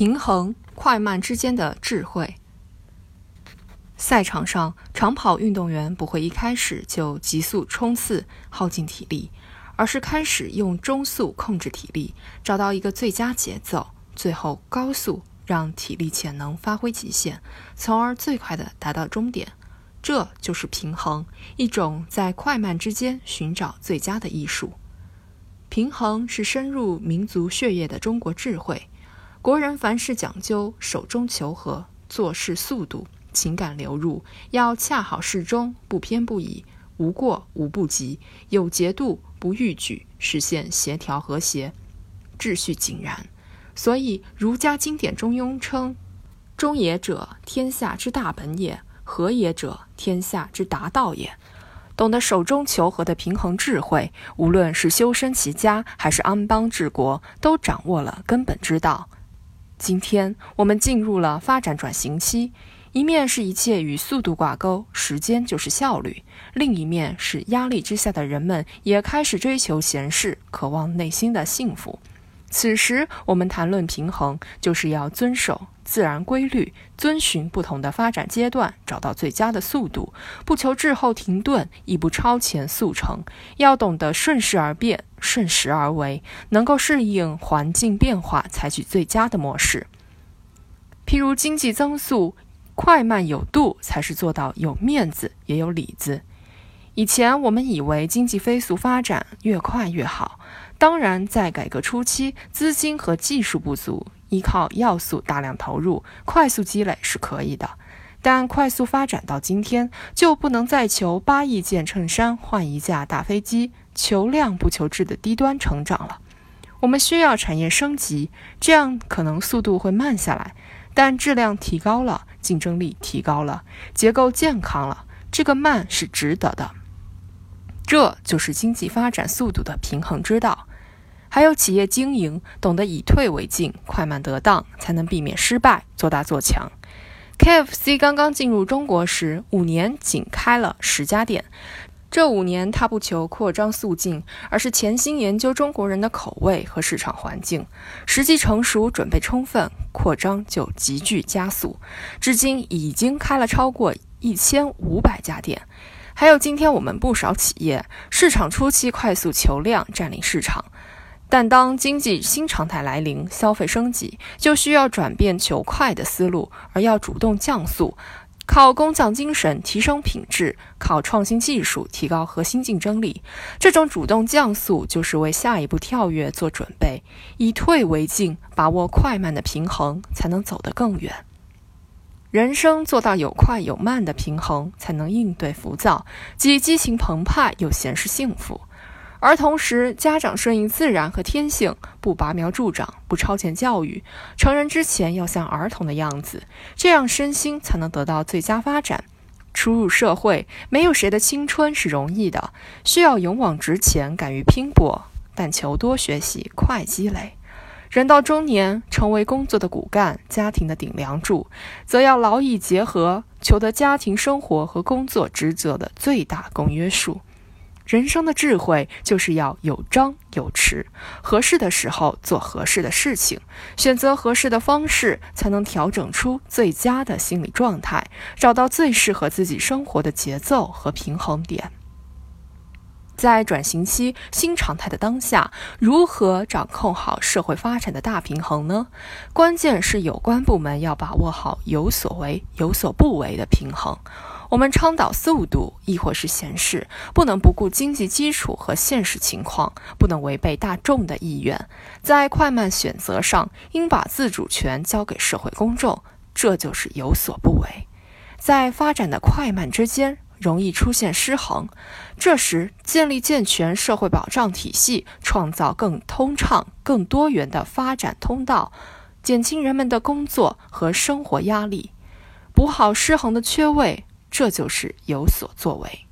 平衡快慢之间的智慧。赛场上，长跑运动员不会一开始就急速冲刺，耗尽体力，而是开始用中速控制体力，找到一个最佳节奏，最后高速让体力潜能发挥极限，从而最快的达到终点。这就是平衡，一种在快慢之间寻找最佳的艺术。平衡是深入民族血液的中国智慧。国人凡事讲究手中求和，做事速度，情感流入，要恰好适中，不偏不倚，无过无不及，有节度不逾矩，实现协调和谐，秩序井然。所以儒家经典中庸称：“中也者，天下之大本也；和也者，天下之达道也。”懂得手中求和的平衡智慧，无论是修身齐家，还是安邦治国，都掌握了根本之道。今天我们进入了发展转型期，一面是一切与速度挂钩，时间就是效率；另一面是压力之下的人们也开始追求闲适，渴望内心的幸福。此时，我们谈论平衡，就是要遵守自然规律，遵循不同的发展阶段，找到最佳的速度，不求滞后停顿，亦不超前速成。要懂得顺势而变，顺时而为，能够适应环境变化，采取最佳的模式。譬如经济增速快慢有度，才是做到有面子也有里子。以前我们以为经济飞速发展，越快越好。当然，在改革初期，资金和技术不足，依靠要素大量投入，快速积累是可以的。但快速发展到今天，就不能再求八亿件衬衫换一架大飞机，求量不求质的低端成长了。我们需要产业升级，这样可能速度会慢下来，但质量提高了，竞争力提高了，结构健康了，这个慢是值得的。这就是经济发展速度的平衡之道。还有企业经营，懂得以退为进，快慢得当，才能避免失败，做大做强。KFC 刚刚进入中国时，五年仅开了十家店。这五年，他不求扩张速进，而是潜心研究中国人的口味和市场环境。时机成熟，准备充分，扩张就急剧加速。至今已经开了超过一千五百家店。还有今天我们不少企业，市场初期快速求量，占领市场。但当经济新常态来临，消费升级，就需要转变求快的思路，而要主动降速，靠工匠精神提升品质，靠创新技术提高核心竞争力。这种主动降速，就是为下一步跳跃做准备，以退为进，把握快慢的平衡，才能走得更远。人生做到有快有慢的平衡，才能应对浮躁，既激情澎湃又闲适幸福。而同时，家长顺应自然和天性，不拔苗助长，不超前教育。成人之前要像儿童的样子，这样身心才能得到最佳发展。初入社会，没有谁的青春是容易的，需要勇往直前，敢于拼搏，但求多学习，快积累。人到中年，成为工作的骨干，家庭的顶梁柱，则要劳逸结合，求得家庭生活和工作职责的最大公约数。人生的智慧就是要有张有弛，合适的时候做合适的事情，选择合适的方式，才能调整出最佳的心理状态，找到最适合自己生活的节奏和平衡点。在转型期新常态的当下，如何掌控好社会发展的大平衡呢？关键是有关部门要把握好有所为有所不为的平衡。我们倡导速度，亦或是闲适，不能不顾经济基础和现实情况，不能违背大众的意愿。在快慢选择上，应把自主权交给社会公众，这就是有所不为。在发展的快慢之间，容易出现失衡。这时，建立健全社会保障体系，创造更通畅、更多元的发展通道，减轻人们的工作和生活压力，补好失衡的缺位。这就是有所作为。